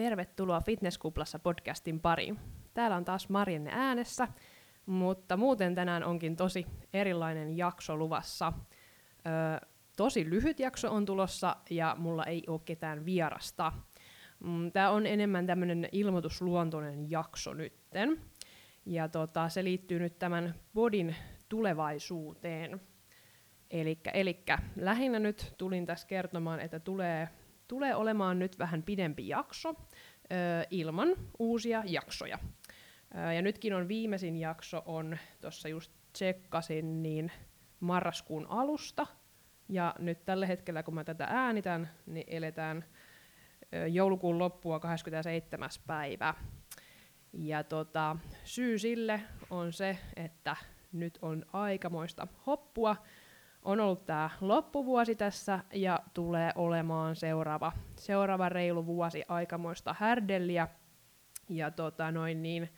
tervetuloa Fitnesskuplassa podcastin pariin. Täällä on taas Marianne äänessä, mutta muuten tänään onkin tosi erilainen jakso luvassa. Öö, tosi lyhyt jakso on tulossa ja mulla ei ole ketään vierasta. Mm, Tämä on enemmän tämmöinen ilmoitusluontoinen jakso nytten. Ja tota, se liittyy nyt tämän bodin tulevaisuuteen. Elikkä, elikkä lähinnä nyt tulin tässä kertomaan, että tulee, tulee olemaan nyt vähän pidempi jakso ilman uusia jaksoja. Ja nytkin on viimeisin jakso, on tuossa just tsekkasin, niin marraskuun alusta. Ja nyt tällä hetkellä, kun mä tätä äänitän, niin eletään joulukuun loppua 27. päivä. Ja tota, syy sille on se, että nyt on aikamoista hoppua. On ollut tämä loppuvuosi tässä ja tulee olemaan seuraava, seuraava reilu vuosi aikamoista härdelliä. Ja tota noin niin,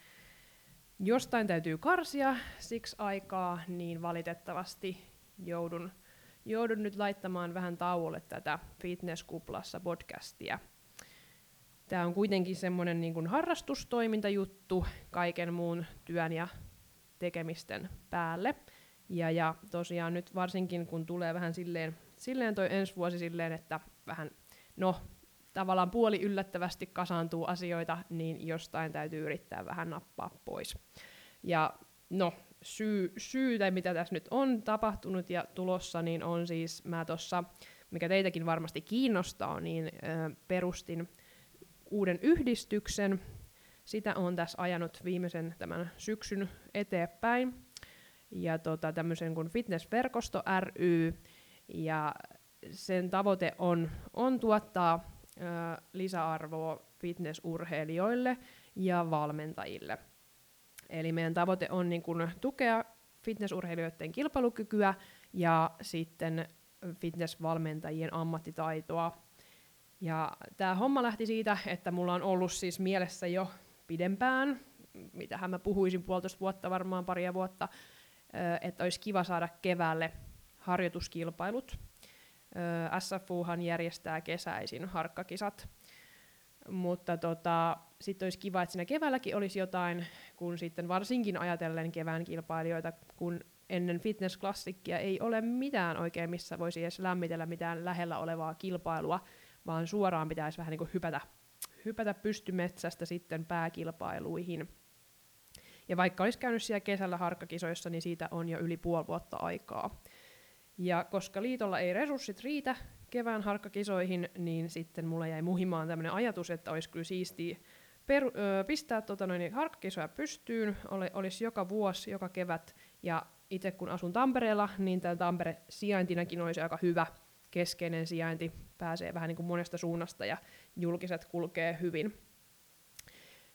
jostain täytyy karsia siksi aikaa, niin valitettavasti joudun, joudun nyt laittamaan vähän tauolle tätä Fitnesskuplassa podcastia. Tämä on kuitenkin semmoinen niin kuin harrastustoimintajuttu kaiken muun työn ja tekemisten päälle. Ja, ja tosiaan nyt varsinkin, kun tulee vähän silleen, silleen toi ensi vuosi silleen, että vähän, no, tavallaan puoli yllättävästi kasaantuu asioita, niin jostain täytyy yrittää vähän nappaa pois. Ja no, syy, syytä, mitä tässä nyt on tapahtunut ja tulossa, niin on siis, mä tuossa, mikä teitäkin varmasti kiinnostaa, niin ö, perustin uuden yhdistyksen. Sitä on tässä ajanut viimeisen tämän syksyn eteenpäin. Ja tota, tämmöisen kuin Fitnessverkosto ry. Ja sen tavoite on, on tuottaa ö, lisäarvoa fitnessurheilijoille ja valmentajille. Eli meidän tavoite on niin kun, tukea fitnessurheilijoiden kilpailukykyä ja sitten fitnessvalmentajien ammattitaitoa ja tämä homma lähti siitä, että mulla on ollut siis mielessä jo pidempään, mitähän mä puhuisin puolitoista vuotta, varmaan paria vuotta, että olisi kiva saada keväälle harjoituskilpailut. SFUhan järjestää kesäisin harkkakisat, mutta tota, sitten olisi kiva, että siinä keväälläkin olisi jotain, kun sitten varsinkin ajatellen kevään kilpailijoita, kun ennen fitnessklassikkia ei ole mitään oikein, missä voisi edes lämmitellä mitään lähellä olevaa kilpailua, vaan suoraan pitäisi vähän niin kuin hypätä, hypätä pystymetsästä sitten pääkilpailuihin. Ja vaikka olisi käynyt siellä kesällä harkkakisoissa, niin siitä on jo yli puoli vuotta aikaa. Ja koska liitolla ei resurssit riitä kevään harkkakisoihin, niin sitten mulle jäi muhimaan tämmöinen ajatus, että olisi kyllä siistiä per, ö, pistää tota noin, harkkakisoja pystyyn, oli, olisi joka vuosi, joka kevät, ja itse kun asun Tampereella, niin tämä Tampere sijaintinakin olisi aika hyvä keskeinen sijainti, pääsee vähän niin kuin monesta suunnasta ja julkiset kulkee hyvin.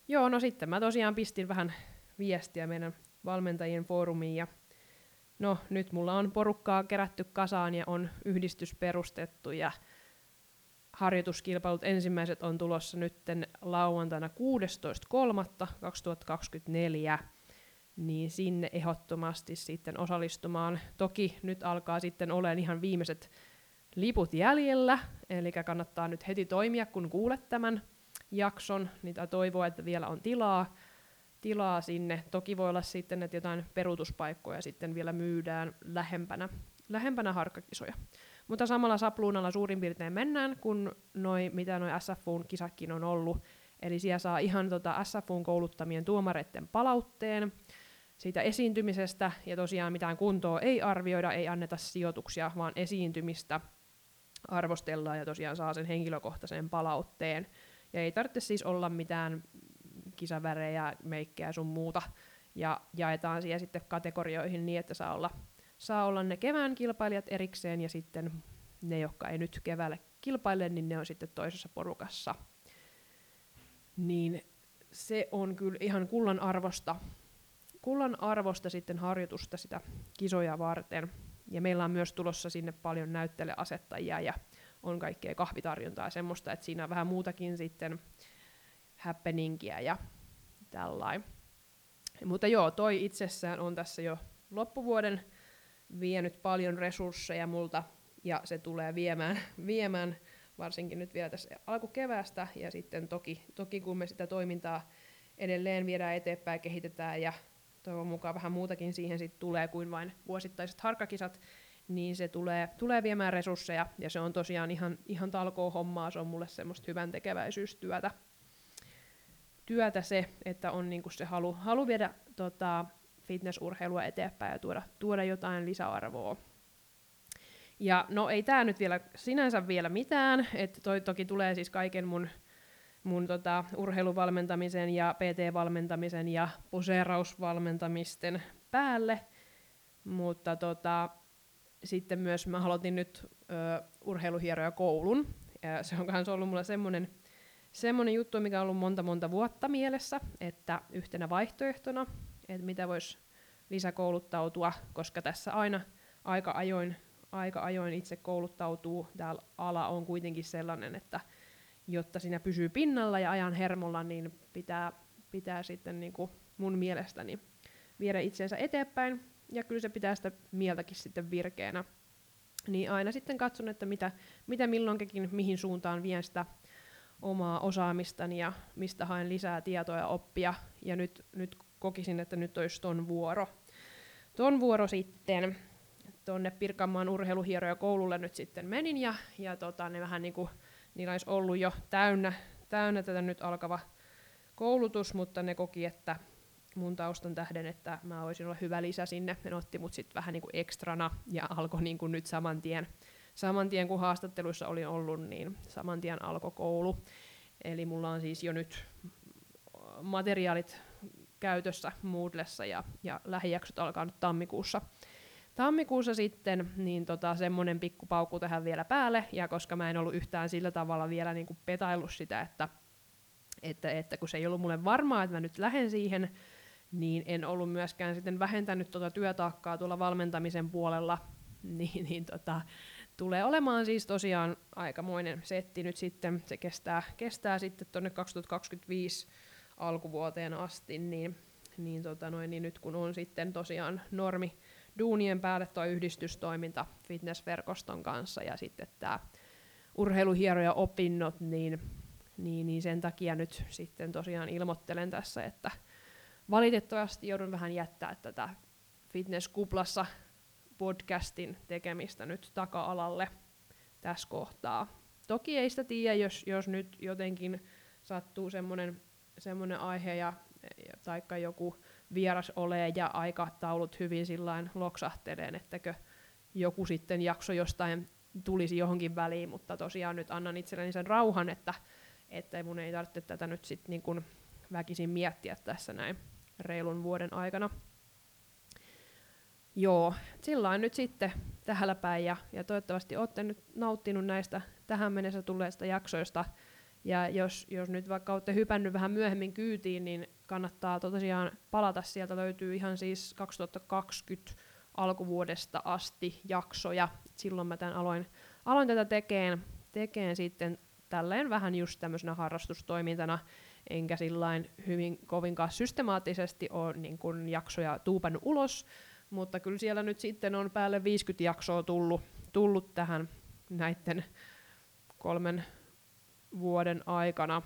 Joo, no sitten mä tosiaan pistin vähän viestiä meidän valmentajien foorumiin. Ja no nyt mulla on porukkaa kerätty kasaan ja on yhdistys perustettu ja harjoituskilpailut ensimmäiset on tulossa nytten lauantaina 16.3.2024, niin sinne ehdottomasti sitten osallistumaan. Toki nyt alkaa sitten olemaan ihan viimeiset liput jäljellä, eli kannattaa nyt heti toimia, kun kuulet tämän jakson, niin toivoa, että vielä on tilaa, tilaa sinne. Toki voi olla sitten, että jotain peruutuspaikkoja sitten vielä myydään lähempänä, lähempänä harkkakisoja. Mutta samalla sapluunalla suurin piirtein mennään, kun noi, mitä noin SFUn kisakin on ollut. Eli siellä saa ihan tota SFUn kouluttamien tuomareiden palautteen siitä esiintymisestä, ja tosiaan mitään kuntoa ei arvioida, ei anneta sijoituksia, vaan esiintymistä arvostellaan ja tosiaan saa sen henkilökohtaisen palautteen. Ja ei tarvitse siis olla mitään kisavärejä, meikkejä sun muuta. Ja jaetaan siihen sitten kategorioihin niin, että saa olla, saa olla ne kevään kilpailijat erikseen ja sitten ne, jotka ei nyt keväällä kilpaile, niin ne on sitten toisessa porukassa. Niin se on kyllä ihan kullan arvosta, kullan arvosta sitten harjoitusta sitä kisoja varten. Ja meillä on myös tulossa sinne paljon näytteleasettajia ja on kaikkea kahvitarjontaa ja semmoista, että siinä on vähän muutakin sitten happeningia ja tällainen. Mutta joo, toi itsessään on tässä jo loppuvuoden vienyt paljon resursseja multa ja se tulee viemään, viemään varsinkin nyt vielä tässä alkukeväästä, ja sitten toki, toki kun me sitä toimintaa edelleen viedään eteenpäin kehitetään, ja toivon mukaan vähän muutakin siihen sit tulee kuin vain vuosittaiset harkkakisat, niin se tulee, tulee viemään resursseja, ja se on tosiaan ihan, ihan talkoo hommaa, se on mulle semmoista hyvän tekeväisyystyötä. Työtä se, että on niinku se halu, halu viedä tota, fitnessurheilua eteenpäin ja tuoda, tuoda jotain lisäarvoa. Ja no ei tämä nyt vielä sinänsä vielä mitään, että toi toki tulee siis kaiken mun, mun tota, urheiluvalmentamisen ja PT-valmentamisen ja poseerausvalmentamisten päälle, mutta tota, sitten myös mä aloitin nyt ö, urheiluhieroja koulun, ja se on myös ollut mulla semmoinen semmoinen juttu, mikä on ollut monta monta vuotta mielessä, että yhtenä vaihtoehtona, että mitä voisi lisäkouluttautua, koska tässä aina aika ajoin, aika ajoin itse kouluttautuu. Täällä ala on kuitenkin sellainen, että jotta sinä pysyy pinnalla ja ajan hermolla, niin pitää, pitää sitten niin kuin mun mielestäni viedä itsensä eteenpäin ja kyllä se pitää sitä mieltäkin sitten virkeänä. Niin aina sitten katson, että mitä, mitä milloinkin, mihin suuntaan vien sitä omaa osaamistani ja mistä haen lisää tietoa ja oppia. Ja nyt, nyt kokisin, että nyt olisi ton vuoro. Ton vuoro sitten tuonne Pirkanmaan urheiluhieroja koululle nyt sitten menin ja, ja tota, ne vähän niinku, niillä olisi ollut jo täynnä, täynnä tätä nyt alkava koulutus, mutta ne koki, että mun taustan tähden, että mä voisin olla hyvä lisä sinne. Ne otti mut sitten vähän niinku ekstrana ja alkoi niinku nyt saman tien, saman tien kun haastatteluissa olin ollut, niin saman tien alkoi koulu. Eli mulla on siis jo nyt materiaalit käytössä Moodlessa ja, ja lähijaksot alkaa nyt tammikuussa. Tammikuussa sitten niin tota, semmoinen pikkupaukku tähän vielä päälle, ja koska mä en ollut yhtään sillä tavalla vielä niin kuin petaillut sitä, että, että, että kun se ei ollut mulle varmaa, että mä nyt lähden siihen, niin en ollut myöskään sitten vähentänyt tuota työtaakkaa tuolla valmentamisen puolella, niin, niin tota, tulee olemaan siis tosiaan aikamoinen setti nyt sitten, se kestää, kestää sitten tuonne 2025 alkuvuoteen asti, niin, niin, tota noin, niin nyt kun on sitten tosiaan normi duunien päälle tuo yhdistystoiminta fitnessverkoston kanssa ja sitten tämä urheiluhieroja opinnot, niin, niin, niin sen takia nyt sitten tosiaan ilmoittelen tässä, että valitettavasti joudun vähän jättää tätä fitnesskuplassa podcastin tekemistä nyt taka-alalle tässä kohtaa. Toki ei sitä tiedä, jos, jos nyt jotenkin sattuu semmoinen semmoinen aihe ja, taikka joku vieras ole ja aikataulut hyvin sillain loksahteleen, ettäkö joku sitten jakso jostain tulisi johonkin väliin, mutta tosiaan nyt annan itselleni sen rauhan, että, että mun ei tarvitse tätä nyt sitten niin kuin väkisin miettiä tässä näin reilun vuoden aikana. Joo, sillä nyt sitten tähän päin ja, ja toivottavasti olette nyt nauttinut näistä tähän mennessä tulleista jaksoista. Ja jos, jos nyt vaikka olette hypännyt vähän myöhemmin kyytiin, niin kannattaa tosiaan palata. Sieltä löytyy ihan siis 2020 alkuvuodesta asti jaksoja. Silloin mä tämän aloin, aloin tätä tekeen, tekeen sitten tälleen vähän just tämmöisenä harrastustoimintana, enkä sillain hyvin kovinkaan systemaattisesti ole niin kun jaksoja tuupannut ulos, mutta kyllä siellä nyt sitten on päälle 50 jaksoa tullut, tullut tähän näiden kolmen vuoden aikana,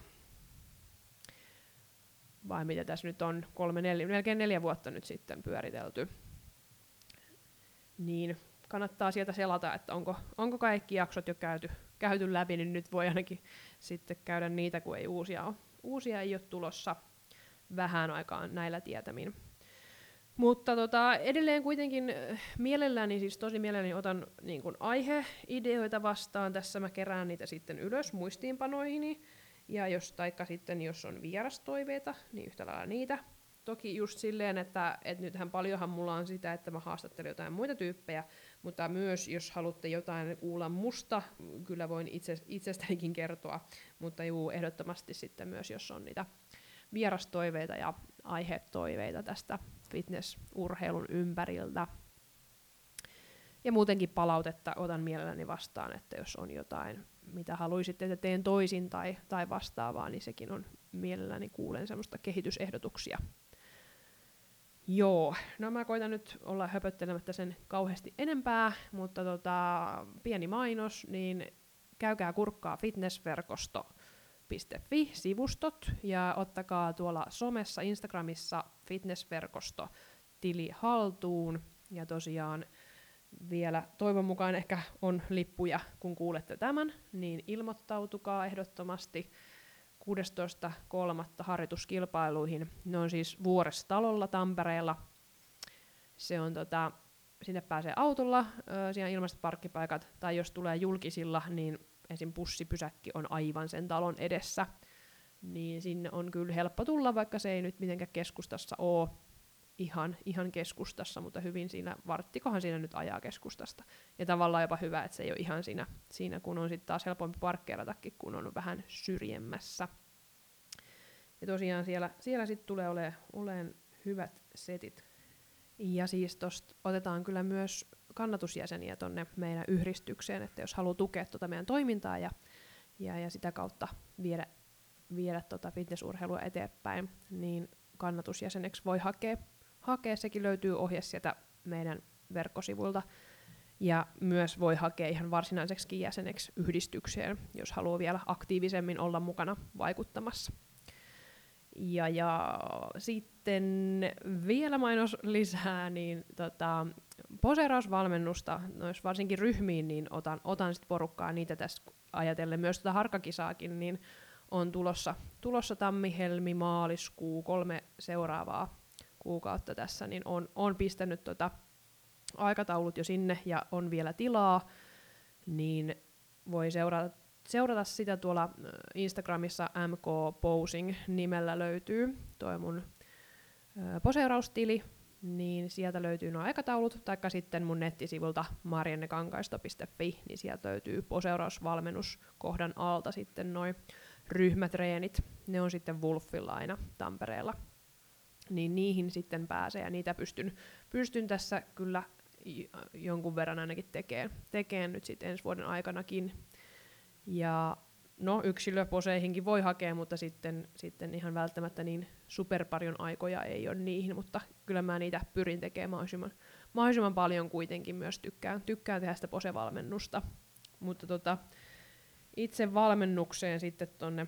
vai mitä tässä nyt on, kolme, neljä, melkein neljä vuotta nyt sitten pyöritelty, niin kannattaa sieltä selata, että onko, onko kaikki jaksot jo käyty, käyty läpi, niin nyt voi ainakin sitten käydä niitä, kun ei uusia ole, uusia ei ole tulossa vähän aikaan näillä tietämin. Mutta tota, edelleen kuitenkin äh, mielelläni, siis tosi mielelläni otan niin kun aiheideoita vastaan. Tässä mä kerään niitä sitten ylös muistiinpanoihini. Ja jos, taikka sitten jos on vierastoiveita, niin yhtä lailla niitä. Toki just silleen, että, että nythän paljonhan mulla on sitä, että mä haastattelen jotain muita tyyppejä, mutta myös jos haluatte jotain kuulla musta, kyllä voin itse, itsestänikin kertoa, mutta juu, ehdottomasti sitten myös, jos on niitä vierastoiveita ja aihetoiveita tästä fitnessurheilun ympäriltä. Ja muutenkin palautetta otan mielelläni vastaan, että jos on jotain, mitä haluaisitte, että teen toisin tai, tai vastaavaa, niin sekin on mielelläni kuulen semmoista kehitysehdotuksia. Joo, no mä koitan nyt olla höpöttelemättä sen kauheasti enempää, mutta tota, pieni mainos, niin käykää kurkkaa fitnessverkosto.fi-sivustot ja ottakaa tuolla somessa, Instagramissa fitnessverkosto tili haltuun. Ja tosiaan vielä toivon mukaan ehkä on lippuja, kun kuulette tämän, niin ilmoittautukaa ehdottomasti 16.3. harjoituskilpailuihin. Ne on siis Vuorestalolla Tampereella. Se on tota, sinne pääsee autolla, siellä on ilmaiset parkkipaikat, tai jos tulee julkisilla, niin esim. bussipysäkki on aivan sen talon edessä. Niin sinne on kyllä helppo tulla, vaikka se ei nyt mitenkään keskustassa ole ihan, ihan keskustassa, mutta hyvin siinä, varttikohan siinä nyt ajaa keskustasta. Ja tavallaan jopa hyvä, että se ei ole ihan siinä, siinä kun on sitten taas helpompi parkkeeratakin, kun on vähän syrjemmässä. Ja tosiaan siellä, siellä sitten tulee olemaan, olemaan hyvät setit. Ja siis tosta otetaan kyllä myös kannatusjäseniä tonne meidän yhdistykseen, että jos haluaa tukea tuota meidän toimintaa ja, ja, ja sitä kautta viedä, viedä tota fitnessurheilua eteenpäin, niin kannatusjäseneksi voi hakea hakea. Sekin löytyy ohje sieltä meidän verkkosivuilta. Ja myös voi hakea ihan varsinaiseksi jäseneksi yhdistykseen, jos haluaa vielä aktiivisemmin olla mukana vaikuttamassa. Ja, ja sitten vielä mainos lisää, niin tota, poseerausvalmennusta, nois varsinkin ryhmiin, niin otan, otan sit porukkaa niitä tässä ajatellen. Myös tätä tota harkkakisaakin, niin on tulossa, tulossa tammi, helmi, maaliskuu, kolme seuraavaa kuukautta tässä, niin on, on pistänyt tota aikataulut jo sinne ja on vielä tilaa, niin voi seurata, seurata sitä tuolla Instagramissa MK Posing nimellä löytyy toi mun poseeraustili, niin sieltä löytyy nuo aikataulut, taikka sitten mun nettisivulta marjennekankaisto.fi, niin sieltä löytyy poseerausvalmennuskohdan alta sitten noin ryhmätreenit. Ne on sitten Wolfilla aina Tampereella niin niihin sitten pääsee ja niitä pystyn, pystyn tässä kyllä jonkun verran ainakin tekemään, tekemään nyt sitten ensi vuoden aikanakin. Ja no yksilöposeihinkin voi hakea, mutta sitten, sitten ihan välttämättä niin super paljon aikoja ei ole niihin, mutta kyllä mä niitä pyrin tekemään mahdollisimman, mahdollisimman paljon kuitenkin myös tykkään, tykkään tehdä sitä posevalmennusta. Mutta tota, itse valmennukseen sitten tonne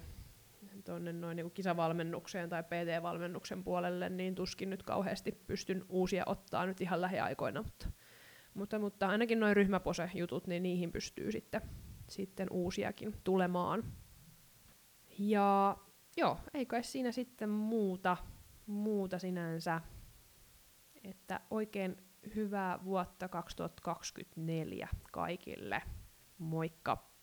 tuonne noin niin kisavalmennukseen tai PT-valmennuksen puolelle, niin tuskin nyt kauheasti pystyn uusia ottaa nyt ihan lähiaikoina, mutta, mutta, mutta ainakin noin ryhmäpose-jutut, niin niihin pystyy sitten, sitten uusiakin tulemaan. Ja joo, ei kai siinä sitten muuta, muuta sinänsä. Että oikein hyvää vuotta 2024 kaikille. Moikka!